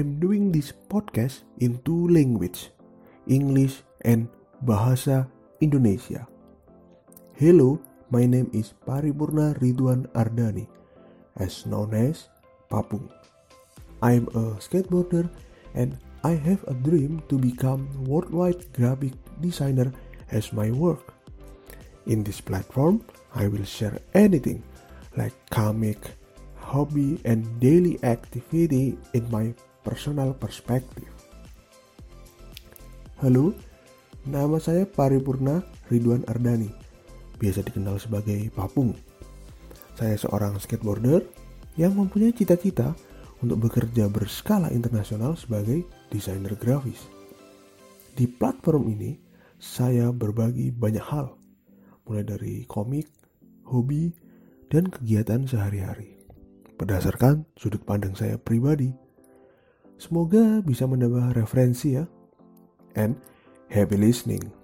this podcast in two languages, English and Bahasa Indonesia. Hello, my name is Paripurna Ridwan Ardani, as known as Papung. I'm a skateboarder and I have a dream to become worldwide graphic designer as my work. In this platform, I will share anything like comic, hobby, and daily activity in my personal perspective. Halo, nama saya Paripurna Ridwan Ardani, biasa dikenal sebagai Papung. Saya seorang skateboarder yang mempunyai cita-cita untuk bekerja berskala internasional sebagai desainer grafis. Di platform ini, saya berbagi banyak hal, mulai dari komik, hobi, dan kegiatan sehari-hari. Berdasarkan sudut pandang saya pribadi, semoga bisa menambah referensi ya. And happy listening.